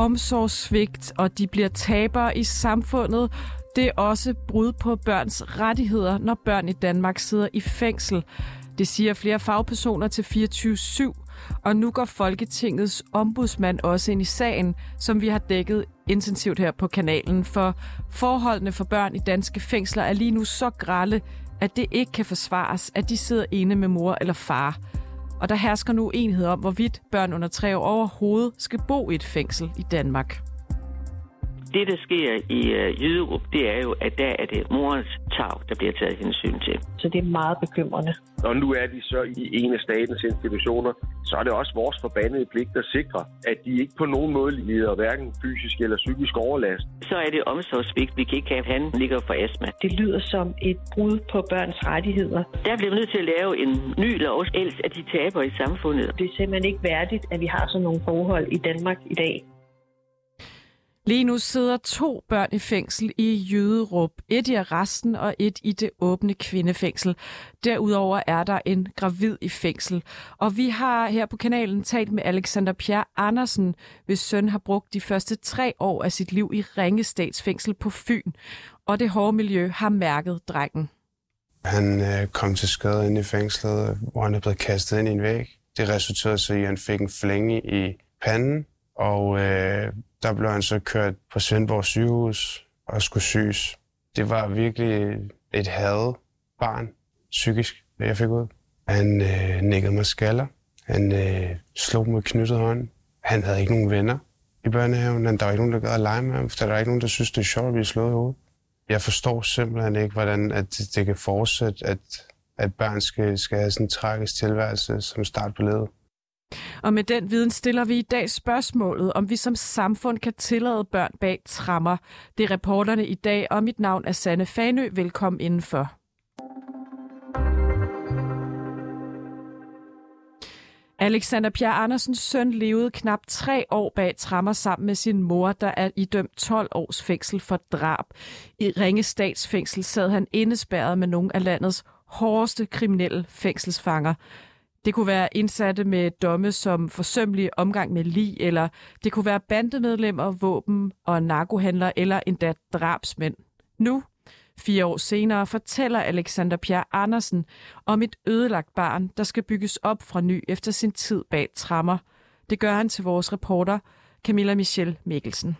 Omsorgssvigt, og de bliver tabere i samfundet. Det er også brud på børns rettigheder, når børn i Danmark sidder i fængsel. Det siger flere fagpersoner til 24-7, og nu går Folketingets ombudsmand også ind i sagen, som vi har dækket intensivt her på kanalen, for forholdene for børn i danske fængsler er lige nu så grælde, at det ikke kan forsvares, at de sidder inde med mor eller far. Og der hersker nu enighed om, hvorvidt børn under tre år overhovedet skal bo i et fængsel i Danmark. Det, der sker i uh, Jyderup, det er jo, at der er det morens tag, der bliver taget hensyn til. Så det er meget bekymrende. Og nu er de så i en af statens institutioner, så er det også vores forbandede pligt at sikre, at de ikke på nogen måde lider hverken fysisk eller psykisk overlast. Så er det omsorgsvigt. Vi kan ikke have, at han ligger for astma. Det lyder som et brud på børns rettigheder. Der bliver vi nødt til at lave en ny lov, ellers at de taber i samfundet. Det er simpelthen ikke værdigt, at vi har sådan nogle forhold i Danmark i dag. Lige nu sidder to børn i fængsel i Jøderup. Et i arresten og et i det åbne kvindefængsel. Derudover er der en gravid i fængsel. Og vi har her på kanalen talt med Alexander Pierre Andersen, hvis søn har brugt de første tre år af sit liv i Ringe Statsfængsel på Fyn. Og det hårde miljø har mærket drengen. Han øh, kom til skade ind i fængslet, hvor han er blevet kastet ind i en væg. Det resulterede så i, at han fik en flænge i panden, og øh, der blev han så kørt på Svendborg sygehus og skulle syes. Det var virkelig et had barn, psykisk, jeg fik ud. Han øh, nikkede mig skaller. Han øh, slog med knyttet hånd. Han havde ikke nogen venner i børnehaven. Der var ikke nogen, der gad at lege med ham, for der var ikke nogen, der synes, det er sjovt at blive slået i hovedet. Jeg forstår simpelthen ikke, hvordan at det, det kan fortsætte, at, at børn skal, skal have sådan en tragisk tilværelse som start på livet. Og med den viden stiller vi i dag spørgsmålet, om vi som samfund kan tillade børn bag trammer. Det er reporterne i dag, og mit navn er Sanne Fanø. Velkommen indenfor. Alexander Pierre Andersens søn levede knap tre år bag trammer sammen med sin mor, der er idømt 12 års fængsel for drab. I Ringe Statsfængsel sad han indespærret med nogle af landets hårdeste kriminelle fængselsfanger. Det kunne være indsatte med domme som forsømmelig omgang med lig, eller det kunne være bandemedlemmer, våben og narkohandler eller endda drabsmænd. Nu, fire år senere, fortæller Alexander Pierre Andersen om et ødelagt barn, der skal bygges op fra ny efter sin tid bag trammer. Det gør han til vores reporter, Camilla Michelle Mikkelsen.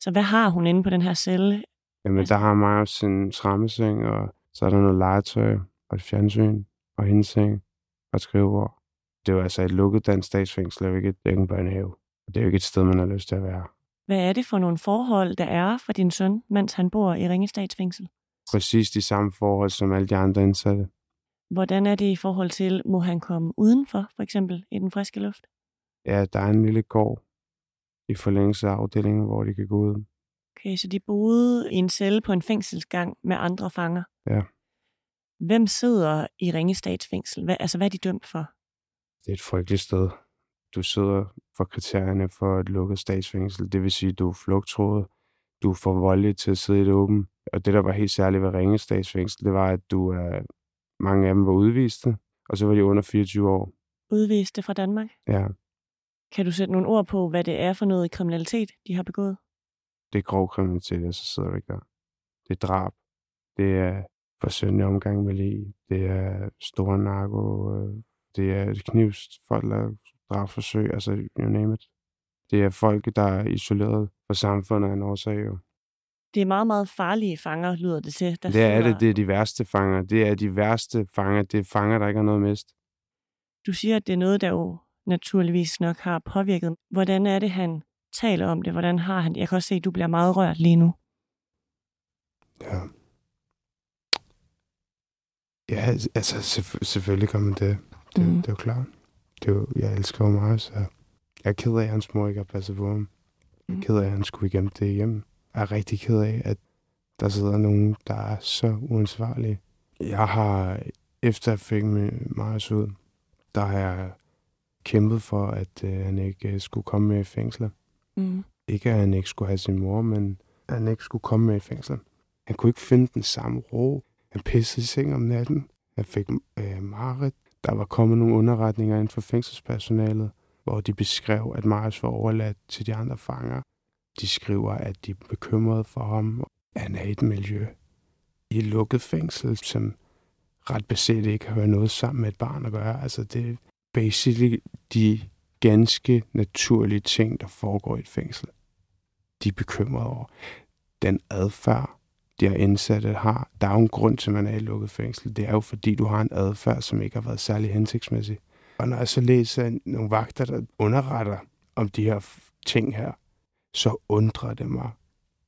Så hvad har hun inde på den her celle? Jamen, der har mig også en trammeseng, og så er der noget legetøj og et fjernsyn og hendes seng og et skrivebord. Det er jo altså et lukket dansk statsfængsel, og ikke et, ikke en børnehave. Det er jo ikke et sted, man har lyst til at være. Hvad er det for nogle forhold, der er for din søn, mens han bor i Ringe Statsfængsel? Præcis de samme forhold som alle de andre indsatte. Hvordan er det i forhold til, må han komme udenfor, for eksempel i den friske luft? Ja, der er en lille gård i forlængelse af afdelingen, hvor de kan gå ud. Okay, så de boede i en celle på en fængselsgang med andre fanger? Ja. Hvem sidder i Ringe Statsfængsel? Hvad, altså, hvad er de dømt for? Det er et frygteligt sted. Du sidder for kriterierne for et lukket statsfængsel. Det vil sige, at du er flugtrådet. Du er for voldelig til at sidde i det åben. Og det, der var helt særligt ved Ringe Statsfængsel, det var, at du er, mange af dem var udviste, og så var de under 24 år. Udviste fra Danmark? Ja, Kan du sætte nogle ord på, hvad det er for noget kriminalitet, de har begået? det er grov kriminalitet, og så sidder du ikke der. Det er drab. Det er forsøgende omgang med lige. Det er store narko. øh, Det er knivs, folk der drabsforsøg, altså you name it. Det er folk, der er isoleret fra samfundet af en årsag jo. Det er meget, meget farlige fanger, lyder det til. Der Det er det, det er de værste fanger. Det er de værste fanger. Det er fanger, der ikke har noget mist. Du siger, at det er noget, der jo naturligvis nok har påvirket. Hvordan er det, han taler om det? Hvordan har han... Jeg kan også se, at du bliver meget rørt lige nu. Ja. Ja, altså selvfø- selvfølgelig gør man det. Det, mm. det er jo klart. Det er jo, jeg elsker jo meget, så jeg er ked af, at hans mor ikke har passet på ham. Jeg er Mhm. ked af, at han skulle igennem det hjem. Jeg er rigtig ked af, at der sidder nogen, der er så uansvarlige. Jeg har, efter jeg fik Marius ud, der har jeg kæmpet for, at øh, han ikke øh, skulle komme med i fængsler. Mm. Ikke at han ikke skulle have sin mor, men at han ikke skulle komme med i fængsel. Han kunne ikke finde den samme ro. Han pissede i seng om natten. Han fik øh, Marit. Der var kommet nogle underretninger inden for fængselspersonalet, hvor de beskrev, at Marius var overladt til de andre fanger. De skriver, at de er bekymrede for ham. Han er i et miljø i et lukket fængsel, som ret beset ikke har noget sammen med et barn at gøre. Altså det er basically de ganske naturlige ting, der foregår i et fængsel. De er bekymrede over den adfærd, de her indsatte har. Der er jo en grund til, at man er i lukket fængsel. Det er jo fordi, du har en adfærd, som ikke har været særlig hensigtsmæssig. Og når jeg så læser nogle vagter, der underretter om de her ting her, så undrer det mig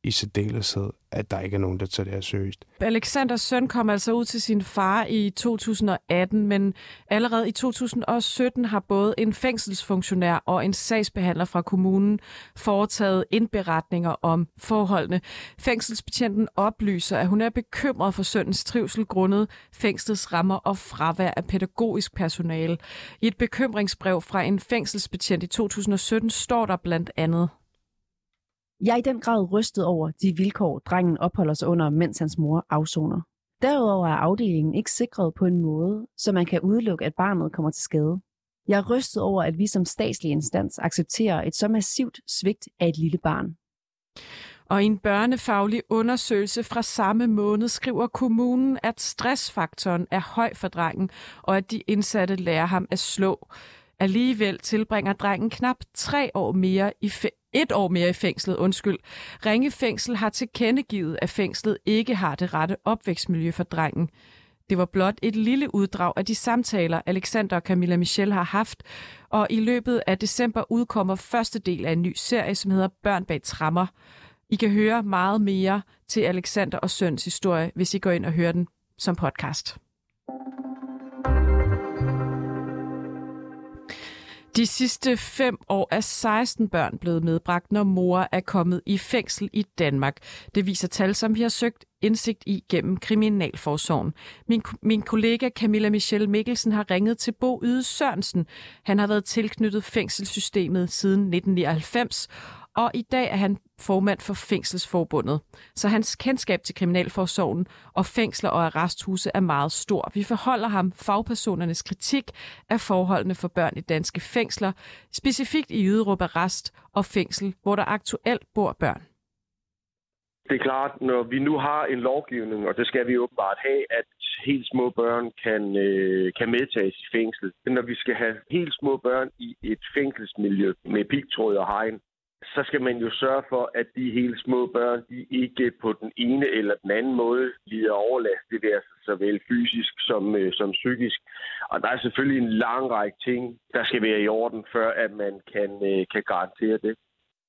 i særdeleshed, at der ikke er nogen, der tager det her seriøst. Alexanders søn kom altså ud til sin far i 2018, men allerede i 2017 har både en fængselsfunktionær og en sagsbehandler fra kommunen foretaget indberetninger om forholdene. Fængselsbetjenten oplyser, at hun er bekymret for sønnens trivsel grundet fængslets rammer og fravær af pædagogisk personale. I et bekymringsbrev fra en fængselsbetjent i 2017 står der blandt andet, jeg er i den grad rystet over de vilkår, drengen opholder sig under, mens hans mor afsoner. Derudover er afdelingen ikke sikret på en måde, så man kan udelukke, at barnet kommer til skade. Jeg er rystet over, at vi som statslig instans accepterer et så massivt svigt af et lille barn. Og i en børnefaglig undersøgelse fra samme måned skriver kommunen, at stressfaktoren er høj for drengen, og at de indsatte lærer ham at slå. Alligevel tilbringer drengen knap tre år mere i et år mere i fængslet, undskyld. Ringe Fængsel har tilkendegivet, at fængslet ikke har det rette opvækstmiljø for drengen. Det var blot et lille uddrag af de samtaler, Alexander og Camilla Michel har haft, og i løbet af december udkommer første del af en ny serie, som hedder Børn bag trammer. I kan høre meget mere til Alexander og Søns historie, hvis I går ind og hører den som podcast. De sidste fem år er 16 børn blevet medbragt, når mor er kommet i fængsel i Danmark. Det viser tal, som vi har søgt indsigt i gennem Kriminalforsorgen. Min, min kollega Camilla Michelle Mikkelsen har ringet til Bo Yde Sørensen. Han har været tilknyttet fængselssystemet siden 1999, og i dag er han formand for Fængselsforbundet. Så hans kendskab til Kriminalforsorgen og fængsler og arresthuse er meget stor. Vi forholder ham fagpersonernes kritik af forholdene for børn i danske fængsler, specifikt i Jyderup Arrest og fængsel, hvor der aktuelt bor børn. Det er klart, når vi nu har en lovgivning, og det skal vi åbenbart have, at helt små børn kan, øh, kan medtages i fængsel. Når vi skal have helt små børn i et fængselsmiljø med pigtråd og hegn, så skal man jo sørge for, at de helt små børn, de ikke på den ene eller den anden måde lider overlast. Det er såvel fysisk som, øh, som psykisk. Og der er selvfølgelig en lang række ting, der skal være i orden, før at man kan, øh, kan garantere det.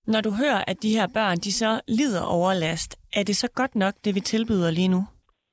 Når du hører, at de her børn de så lider overlast, er det så godt nok, det vi tilbyder lige nu?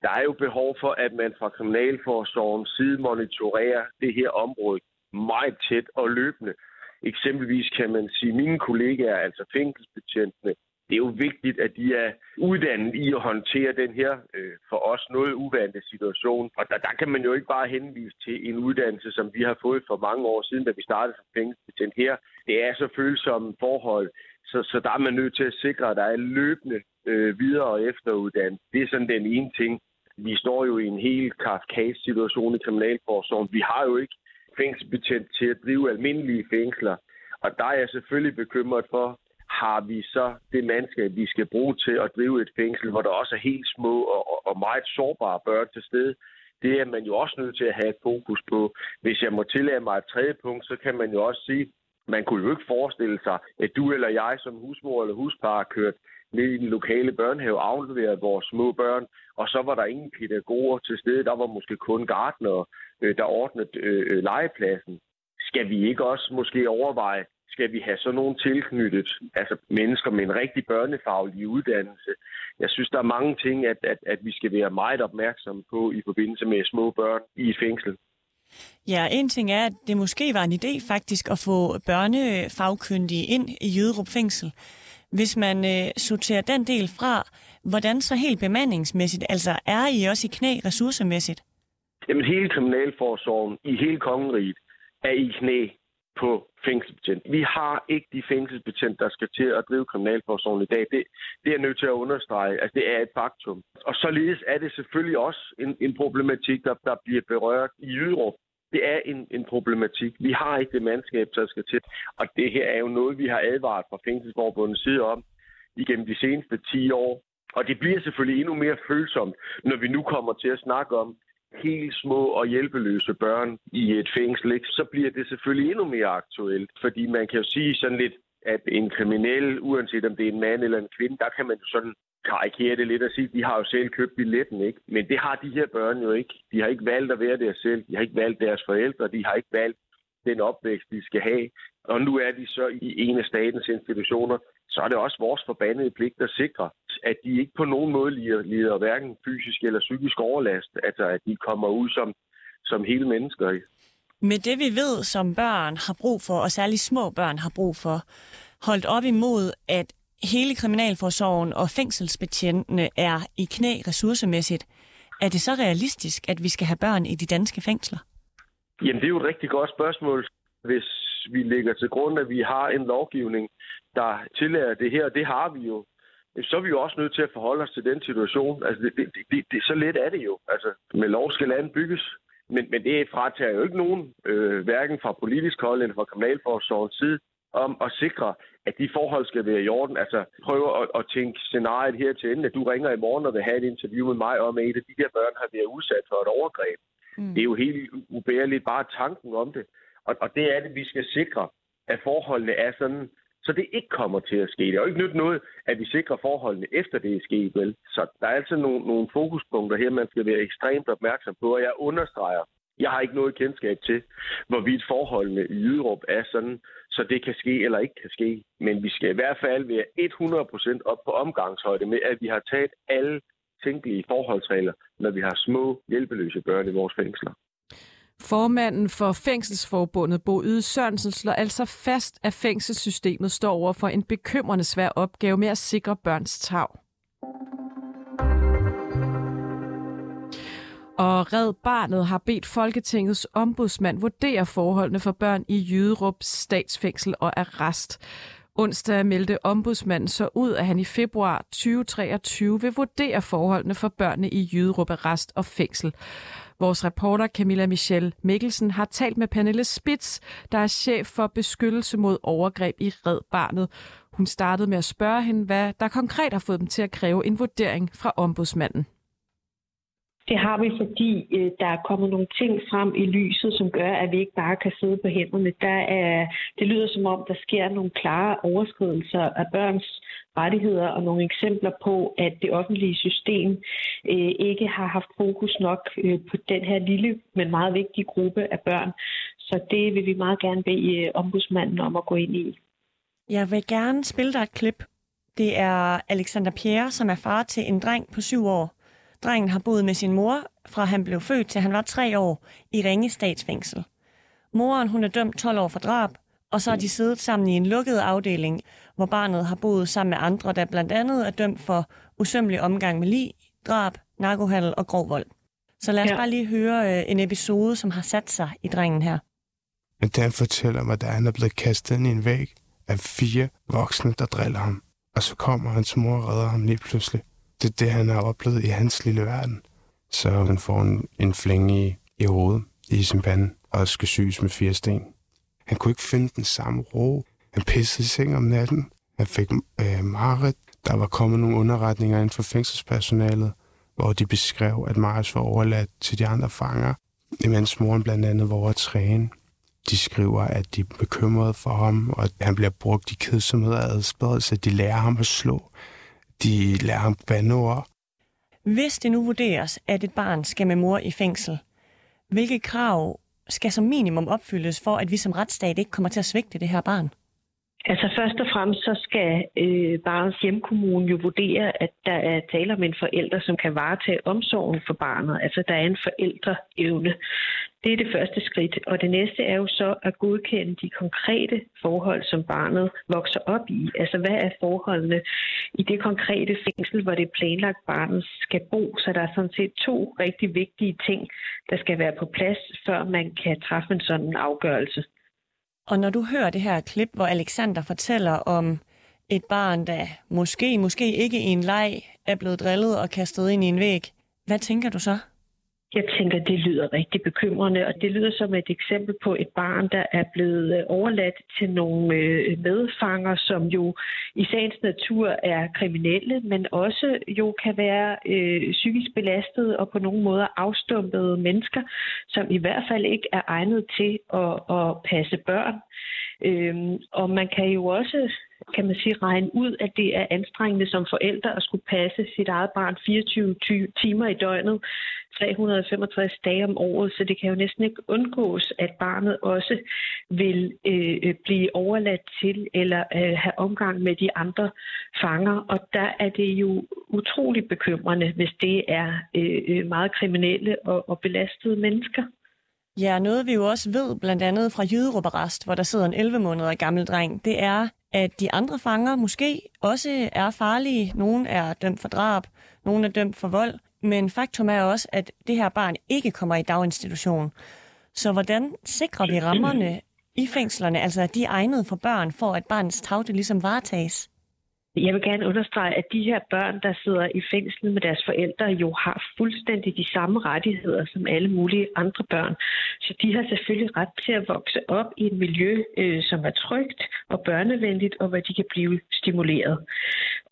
Der er jo behov for, at man fra Kriminalforsorgens side monitorerer det her område meget tæt og løbende. Eksempelvis kan man sige, at mine kollegaer, altså fængselsbetjentene, det er jo vigtigt, at de er uddannet i at håndtere den her øh, for os noget uvante situation. Og der, der kan man jo ikke bare henvise til en uddannelse, som vi har fået for mange år siden, da vi startede som fængselsbetjent her. Det er så følsomme forhold, så, så der er man nødt til at sikre, at der er løbende øh, videre- og efteruddannelse. Det er sådan den ene ting. Vi står jo i en helt kafkas situation i Kriminalforsorgen. Vi har jo ikke fængselsbetjent til at drive almindelige fængsler. Og der er jeg selvfølgelig bekymret for, har vi så det mandskab, vi skal bruge til at drive et fængsel, hvor der også er helt små og, og meget sårbare børn til stede. Det er man jo også nødt til at have et fokus på. Hvis jeg må tillade mig et tredje punkt, så kan man jo også sige, man kunne jo ikke forestille sig, at du eller jeg som husmor eller huspar har kørt ned i den lokale børnehave, afleveret vores små børn, og så var der ingen pædagoger til stede. Der var måske kun gardner, øh, der ordnede øh, øh, legepladsen. Skal vi ikke også måske overveje, skal vi have sådan nogen tilknyttet, altså mennesker med en rigtig børnefaglig uddannelse? Jeg synes, der er mange ting, at, at, at vi skal være meget opmærksomme på i forbindelse med små børn i et fængsel. Ja, en ting er, at det måske var en idé faktisk at få børnefagkyndige ind i Jøderup Fængsel. Hvis man øh, sorterer den del fra, hvordan så helt bemandingsmæssigt, altså er I også i knæ ressourcemæssigt? Jamen hele kriminalforsorgen i hele kongeriget er i knæ på fængselsbetjent. Vi har ikke de fængselsbetjent, der skal til at drive kriminalforsorgen i dag. Det, det er jeg nødt til at understrege. Altså, det er et faktum. Og således er det selvfølgelig også en, en problematik, der, der bliver berørt i Jyderup. Det er en, en problematik. Vi har ikke det mandskab, der skal til. Og det her er jo noget, vi har advaret fra Fængselsforbundets side om igennem de seneste 10 år. Og det bliver selvfølgelig endnu mere følsomt, når vi nu kommer til at snakke om helt små og hjælpeløse børn i et fængsel, ikke? så bliver det selvfølgelig endnu mere aktuelt. Fordi man kan jo sige sådan lidt, at en kriminel, uanset om det er en mand eller en kvinde, der kan man jo sådan karikere det lidt og sige, at de har jo selv købt billetten, ikke? Men det har de her børn jo ikke. De har ikke valgt at være der selv. De har ikke valgt deres forældre. De har ikke valgt den opvækst, de skal have. Og nu er de så i en af statens institutioner. Så er det også vores forbandede pligt at sikre, at de ikke på nogen måde lider, lider hverken fysisk eller psykisk overlast. Altså, at de kommer ud som, som hele mennesker. Ikke? Med det vi ved, som børn har brug for, og særligt små børn har brug for, holdt op imod, at hele kriminalforsorgen og fængselsbetjentene er i knæ ressourcemæssigt, er det så realistisk, at vi skal have børn i de danske fængsler? Jamen, det er jo et rigtig godt spørgsmål. Hvis vi lægger til grund, at vi har en lovgivning, der tillader det her, det har vi jo, så er vi jo også nødt til at forholde os til den situation. Altså, det, det, det, det, så let er det jo. Altså, med lov skal land bygges. Men, men det fratager jo ikke nogen, øh, hverken fra politisk hold eller fra kriminalforsorgens side, om at sikre, at de forhold skal være i orden. Altså prøve at, at tænke scenariet her til ende, at du ringer i morgen og vil have et interview med mig om, at et af de der børn har været udsat for et overgreb. Mm. Det er jo helt ubærligt bare tanken om det. Og, og det er det, vi skal sikre, at forholdene er sådan, så det ikke kommer til at ske. Det er jo ikke nyt noget, at vi sikrer forholdene efter det er sket, vel? Så der er altså nogle, nogle fokuspunkter her, man skal være ekstremt opmærksom på, og jeg understreger, jeg har ikke noget kendskab til, hvorvidt forholdene i Jyderup er sådan, så det kan ske eller ikke kan ske. Men vi skal i hvert fald være 100% op på omgangshøjde med, at vi har taget alle tænkelige forholdsregler, når vi har små hjælpeløse børn i vores fængsler. Formanden for Fængselsforbundet, Bo Yde Sørensen, slår altså fast, at fængselssystemet står over for en bekymrende svær opgave med at sikre børns tag. Og Red Barnet har bedt Folketingets ombudsmand vurdere forholdene for børn i Jyderup statsfængsel og arrest. Onsdag meldte ombudsmanden så ud, at han i februar 2023 vil vurdere forholdene for børnene i Jyderup arrest og fængsel. Vores reporter Camilla Michelle Mikkelsen har talt med Pernille Spitz, der er chef for beskyttelse mod overgreb i Red Barnet. Hun startede med at spørge hende, hvad der konkret har fået dem til at kræve en vurdering fra ombudsmanden. Det har vi, fordi øh, der er kommet nogle ting frem i lyset, som gør, at vi ikke bare kan sidde på hænderne. Der er, det lyder som om, der sker nogle klare overskridelser af børns rettigheder og nogle eksempler på, at det offentlige system øh, ikke har haft fokus nok øh, på den her lille, men meget vigtige gruppe af børn. Så det vil vi meget gerne bede øh, ombudsmanden om at gå ind i. Jeg vil gerne spille dig et klip. Det er Alexander Pierre, som er far til en dreng på syv år. Drengen har boet med sin mor, fra han blev født til han var tre år, i Ringe statsfængsel. Moren hun er dømt 12 år for drab, og så har de siddet sammen i en lukket afdeling, hvor barnet har boet sammen med andre, der blandt andet er dømt for usømmelig omgang med lig, drab, narkohandel og grov vold. Så lad os ja. bare lige høre øh, en episode, som har sat sig i drengen her. Men Dan fortæller mig, at han er blevet kastet ind i en væg af fire voksne, der driller ham. Og så kommer hans mor og redder ham lige pludselig. Det er det, han har oplevet i hans lille verden. Så han får en, en flænge i, i hovedet, i sin pande, og skal syes med fire sten. Han kunne ikke finde den samme ro. Han pissede i seng om natten. Han fik øh, Marit. Der var kommet nogle underretninger inden for fængselspersonalet, hvor de beskrev, at Marius var overladt til de andre fanger, imens moren blandt andet var at træne. De skriver, at de er bekymrede for ham, og at han bliver brugt i kedsomhed og adspredelse. De lærer ham at slå. De lærer ham bandeord. Hvis det nu vurderes, at et barn skal med mor i fængsel, hvilke krav skal som minimum opfyldes for, at vi som retsstat ikke kommer til at svigte det her barn? Altså først og fremmest så skal øh, barnets hjemkommune jo vurdere, at der er tale om en forælder, som kan varetage omsorgen for barnet. Altså der er en forældreevne. Det er det første skridt. Og det næste er jo så at godkende de konkrete forhold, som barnet vokser op i. Altså hvad er forholdene i det konkrete fængsel, hvor det er planlagt, barnet skal bo. Så der er sådan set to rigtig vigtige ting, der skal være på plads, før man kan træffe en sådan afgørelse. Og når du hører det her klip, hvor Alexander fortæller om et barn, der måske, måske ikke i en leg er blevet drillet og kastet ind i en væg, hvad tænker du så? Jeg tænker, det lyder rigtig bekymrende, og det lyder som et eksempel på et barn, der er blevet øh, overladt til nogle øh, medfanger, som jo i sagens natur er kriminelle, men også jo kan være øh, psykisk belastede og på nogle måder afstumpede mennesker, som i hvert fald ikke er egnet til at, at passe børn. Øhm, og man kan jo også kan man sige, regne ud, at det er anstrengende som forældre at skulle passe sit eget barn 24 timer i døgnet, 365 dage om året, så det kan jo næsten ikke undgås, at barnet også vil øh, øh, blive overladt til eller øh, have omgang med de andre fanger. Og der er det jo utroligt bekymrende, hvis det er øh, øh meget kriminelle og, og belastede mennesker. Ja, noget vi jo også ved, blandt andet fra Jyderup Arrest, hvor der sidder en 11 måneder gammel dreng, det er, at de andre fanger måske også er farlige. Nogle er dømt for drab, nogle er dømt for vold, men faktum er også, at det her barn ikke kommer i daginstitution. Så hvordan sikrer vi rammerne i fængslerne, altså at de er egnet for børn, for at barnets tagte ligesom varetages? Jeg vil gerne understrege, at de her børn, der sidder i fængsel med deres forældre, jo har fuldstændig de samme rettigheder som alle mulige andre børn. Så de har selvfølgelig ret til at vokse op i et miljø, øh, som er trygt og børnevenligt, og hvor de kan blive stimuleret.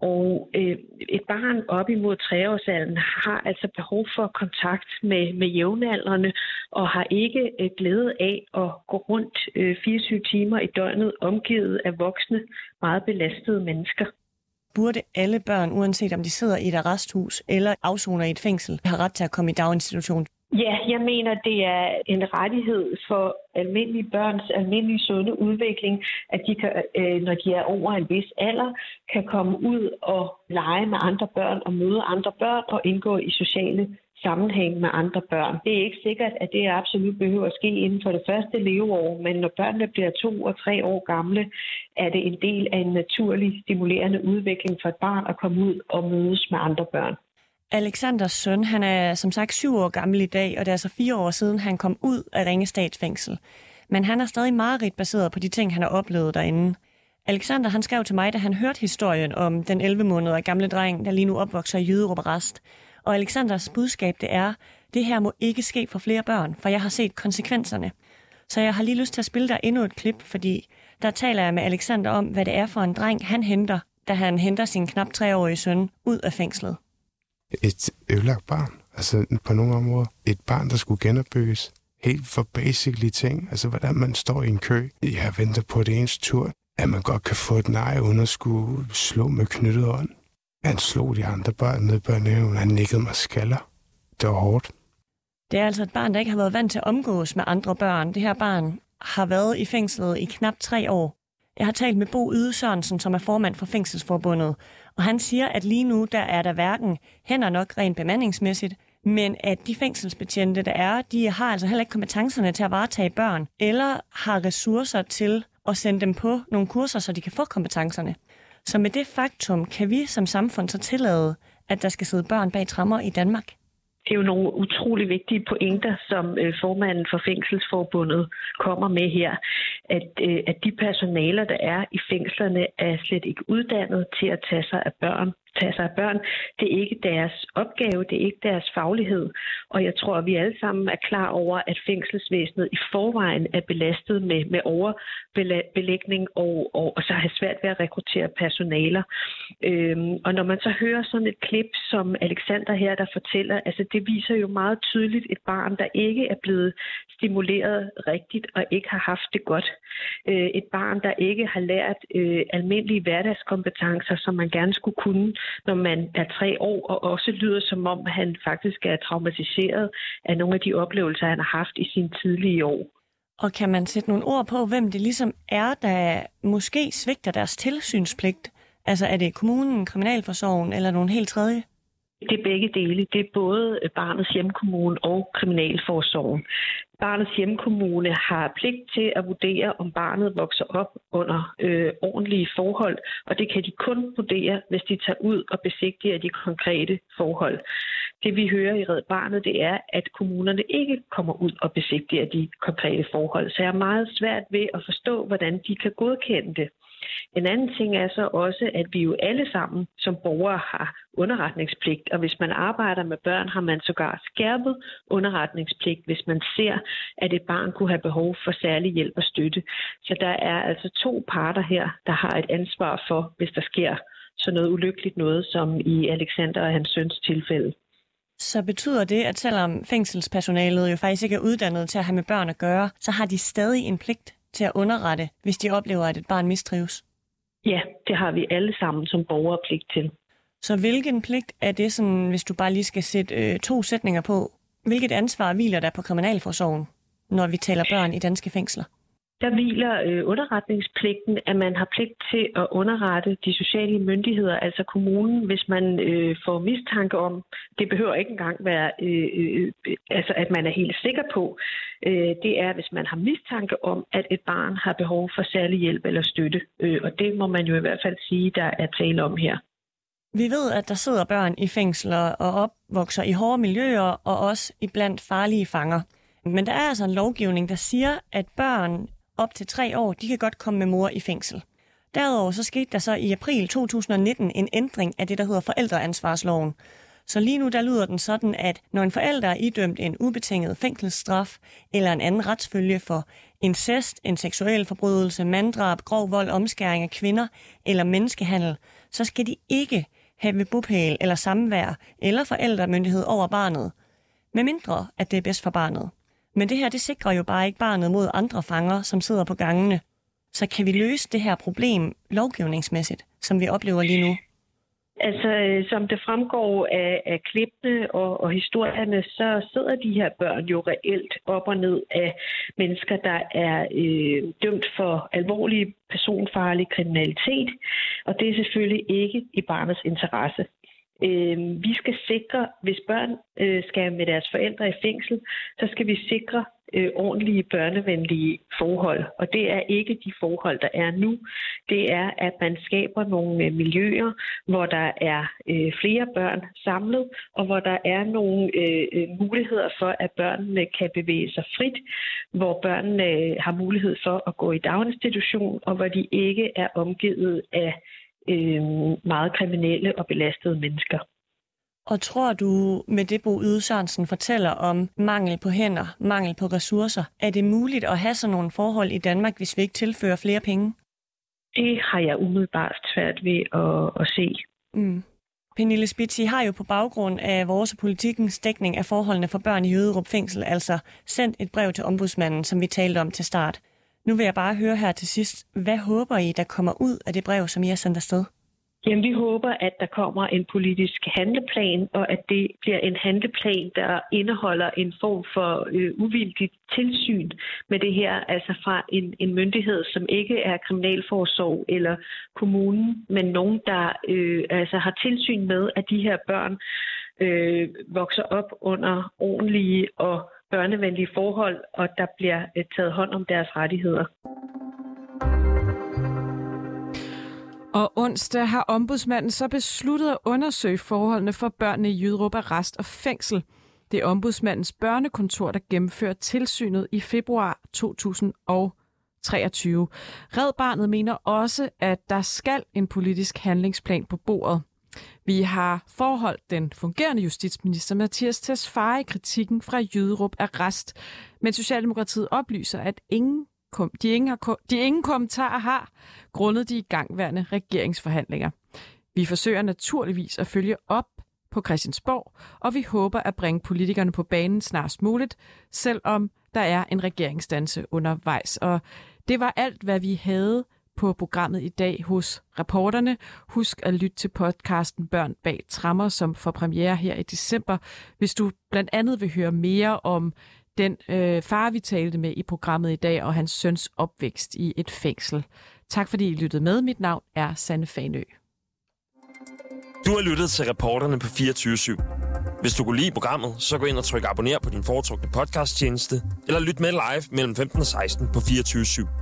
Og øh, et barn op imod treårsalderen har altså behov for kontakt med, med jævnaldrende og har ikke øh, glæde af at gå rundt øh, 24 timer i døgnet omgivet af voksne, meget belastede mennesker burde alle børn, uanset om de sidder i et arresthus eller afsoner i et fængsel, have ret til at komme i daginstitution? Ja, jeg mener, det er en rettighed for almindelige børns almindelige sunde udvikling, at de kan, øh, når de er over en vis alder, kan komme ud og lege med andre børn og møde andre børn og indgå i sociale sammenhæng med andre børn. Det er ikke sikkert, at det absolut behøver at ske inden for det første leveår, men når børnene bliver to og tre år gamle, er det en del af en naturlig stimulerende udvikling for et barn at komme ud og mødes med andre børn. Alexanders søn, han er som sagt syv år gammel i dag, og det er altså fire år siden, han kom ud af Ringe Statsfængsel. Men han er stadig meget baseret på de ting, han har oplevet derinde. Alexander han skrev til mig, da han hørte historien om den 11 måneder gamle dreng, der lige nu opvokser i Jyderup Rest. Og Alexanders budskab det er, det her må ikke ske for flere børn, for jeg har set konsekvenserne. Så jeg har lige lyst til at spille dig endnu et klip, fordi der taler jeg med Alexander om, hvad det er for en dreng, han henter, da han henter sin knap treårige søn ud af fængslet. Et ødelagt barn. Altså på nogle områder. Et barn, der skulle genopbygges. Helt for basically ting. Altså hvordan man står i en kø. Jeg venter på det ens tur. At man godt kan få et nej, uden at skulle slå med knyttet ånd. Han slog de andre børn ned på børnehaven. Han nikkede mig skaller. Det var hårdt. Det er altså et barn, der ikke har været vant til at omgås med andre børn. Det her barn har været i fængslet i knap tre år. Jeg har talt med Bo Yde Sørensen, som er formand for Fængselsforbundet, og han siger, at lige nu der er der hverken hænder nok rent bemandingsmæssigt, men at de fængselsbetjente, der er, de har altså heller ikke kompetencerne til at varetage børn, eller har ressourcer til at sende dem på nogle kurser, så de kan få kompetencerne. Så med det faktum kan vi som samfund så tillade, at der skal sidde børn bag trammer i Danmark? Det er jo nogle utrolig vigtige pointer, som øh, formanden for Fængselsforbundet kommer med her. At, øh, at de personaler, der er i fængslerne, er slet ikke uddannet til at tage sig af børn tage sig af børn. Det er ikke deres opgave, det er ikke deres faglighed. Og jeg tror, at vi alle sammen er klar over, at fængselsvæsenet i forvejen er belastet med, med overbelægning og, og, og så har svært ved at rekruttere personaler. Øhm, og når man så hører sådan et klip som Alexander her, der fortæller, altså det viser jo meget tydeligt et barn, der ikke er blevet stimuleret rigtigt og ikke har haft det godt. Øh, et barn, der ikke har lært øh, almindelige hverdagskompetencer, som man gerne skulle kunne når man er tre år, og også lyder som om, han faktisk er traumatiseret af nogle af de oplevelser, han har haft i sine tidlige år. Og kan man sætte nogle ord på, hvem det ligesom er, der måske svigter deres tilsynspligt? Altså er det kommunen, kriminalforsorgen eller nogen helt tredje? Det er begge dele. Det er både barnets hjemkommune og kriminalforsorgen. Barnets hjemkommune har pligt til at vurdere, om barnet vokser op under øh, ordentlige forhold, og det kan de kun vurdere, hvis de tager ud og besigtiger de konkrete forhold. Det vi hører i Red Barnet, det er, at kommunerne ikke kommer ud og besigtiger de konkrete forhold. Så jeg er meget svært ved at forstå, hvordan de kan godkende det. En anden ting er så også, at vi jo alle sammen som borgere har underretningspligt, og hvis man arbejder med børn, har man sågar skærpet underretningspligt, hvis man ser, at et barn kunne have behov for særlig hjælp og støtte. Så der er altså to parter her, der har et ansvar for, hvis der sker sådan noget ulykkeligt noget, som i Alexander og hans søns tilfælde. Så betyder det, at selvom fængselspersonalet jo faktisk ikke er uddannet til at have med børn at gøre, så har de stadig en pligt til at underrette, hvis de oplever, at et barn mistrives? Ja, det har vi alle sammen som borgere pligt til. Så hvilken pligt er det, sådan, hvis du bare lige skal sætte øh, to sætninger på? Hvilket ansvar hviler der på Kriminalforsorgen, når vi taler børn i danske fængsler? Der hviler øh, underretningspligten, at man har pligt til at underrette de sociale myndigheder, altså kommunen, hvis man øh, får mistanke om, det behøver ikke engang være, øh, øh, altså at man er helt sikker på, øh, det er, hvis man har mistanke om, at et barn har behov for særlig hjælp eller støtte. Øh, og det må man jo i hvert fald sige, der er tale om her. Vi ved, at der sidder børn i fængsler og opvokser i hårde miljøer og også iblandt farlige fanger. Men der er altså en lovgivning, der siger, at børn op til tre år, de kan godt komme med mor i fængsel. Derudover så skete der så i april 2019 en ændring af det, der hedder forældreansvarsloven. Så lige nu der lyder den sådan, at når en forælder er idømt en ubetinget fængselsstraf eller en anden retsfølge for incest, en seksuel forbrydelse, manddrab, grov vold, omskæring af kvinder eller menneskehandel, så skal de ikke have bopæl eller samvær eller forældremyndighed over barnet, medmindre at det er bedst for barnet. Men det her, det sikrer jo bare ikke barnet mod andre fanger, som sidder på gangene. Så kan vi løse det her problem lovgivningsmæssigt, som vi oplever lige nu? Altså, øh, som det fremgår af, af klippene og, og historierne, så sidder de her børn jo reelt op og ned af mennesker, der er øh, dømt for alvorlig personfarlig kriminalitet, og det er selvfølgelig ikke i barnets interesse. Øh, vi skal sikre, hvis børn øh, skal med deres forældre i fængsel, så skal vi sikre øh, ordentlige børnevenlige forhold. Og det er ikke de forhold, der er nu. Det er, at man skaber nogle øh, miljøer, hvor der er øh, flere børn samlet, og hvor der er nogle øh, øh muligheder for, at børnene kan bevæge sig frit, hvor børnene øh, har mulighed for at gå i daginstitution, og hvor de ikke er omgivet af øh, meget kriminelle og belastede mennesker. Og tror du, med det Bo Yde Sørensen fortæller om mangel på hænder, mangel på ressourcer, er det muligt at have sådan nogle forhold i Danmark, hvis vi ikke tilfører flere penge? Det har jeg umiddelbart svært ved at, at se. Mm. Pernille Spitz, I har jo på baggrund af vores politikens dækning af forholdene for børn i Jøderup fængsel, altså sendt et brev til ombudsmanden, som vi talte om til start. Nu vil jeg bare høre her til sidst, hvad håber I, der kommer ud af det brev, som I har sendt afsted? Jamen, vi håber, at der kommer en politisk handleplan, og at det bliver en handleplan, der indeholder en form for øh, uvildigt tilsyn med det her, altså fra en, en myndighed, som ikke er kriminalforsorg eller kommunen, men nogen, der øh, altså har tilsyn med, at de her børn øh, vokser op under ordentlige og børnevenlige forhold, og der bliver øh, taget hånd om deres rettigheder. Og onsdag har ombudsmanden så besluttet at undersøge forholdene for børnene i Jyderup Arrest og Fængsel. Det er ombudsmandens børnekontor, der gennemfører tilsynet i februar 2023. Red Barnet mener også, at der skal en politisk handlingsplan på bordet. Vi har forholdt den fungerende justitsminister Mathias Tesfaye kritikken fra Jyderup Arrest, men Socialdemokratiet oplyser, at ingen kom, de, ingen har, de ingen kommentarer har grundet de igangværende regeringsforhandlinger. Vi forsøger naturligvis at følge op på Christiansborg, og vi håber at bringe politikerne på banen snarest muligt, selvom der er en regeringsdanse undervejs. Og det var alt, hvad vi havde på programmet i dag hos reporterne. Husk at lytte til podcasten Børn bag trammer, som får premiere her i december, hvis du blandt andet vil høre mere om den øh, far, vi talte med i programmet i dag, og hans søns opvækst i et fængsel. Tak fordi I lyttede med. Mit navn er Sanne Fanø. Du har lyttet til reporterne på 24 /7. Hvis du kunne lide programmet, så gå ind og tryk abonner på din foretrukne podcasttjeneste, eller lyt med live mellem 15 og 16 på 24 /7.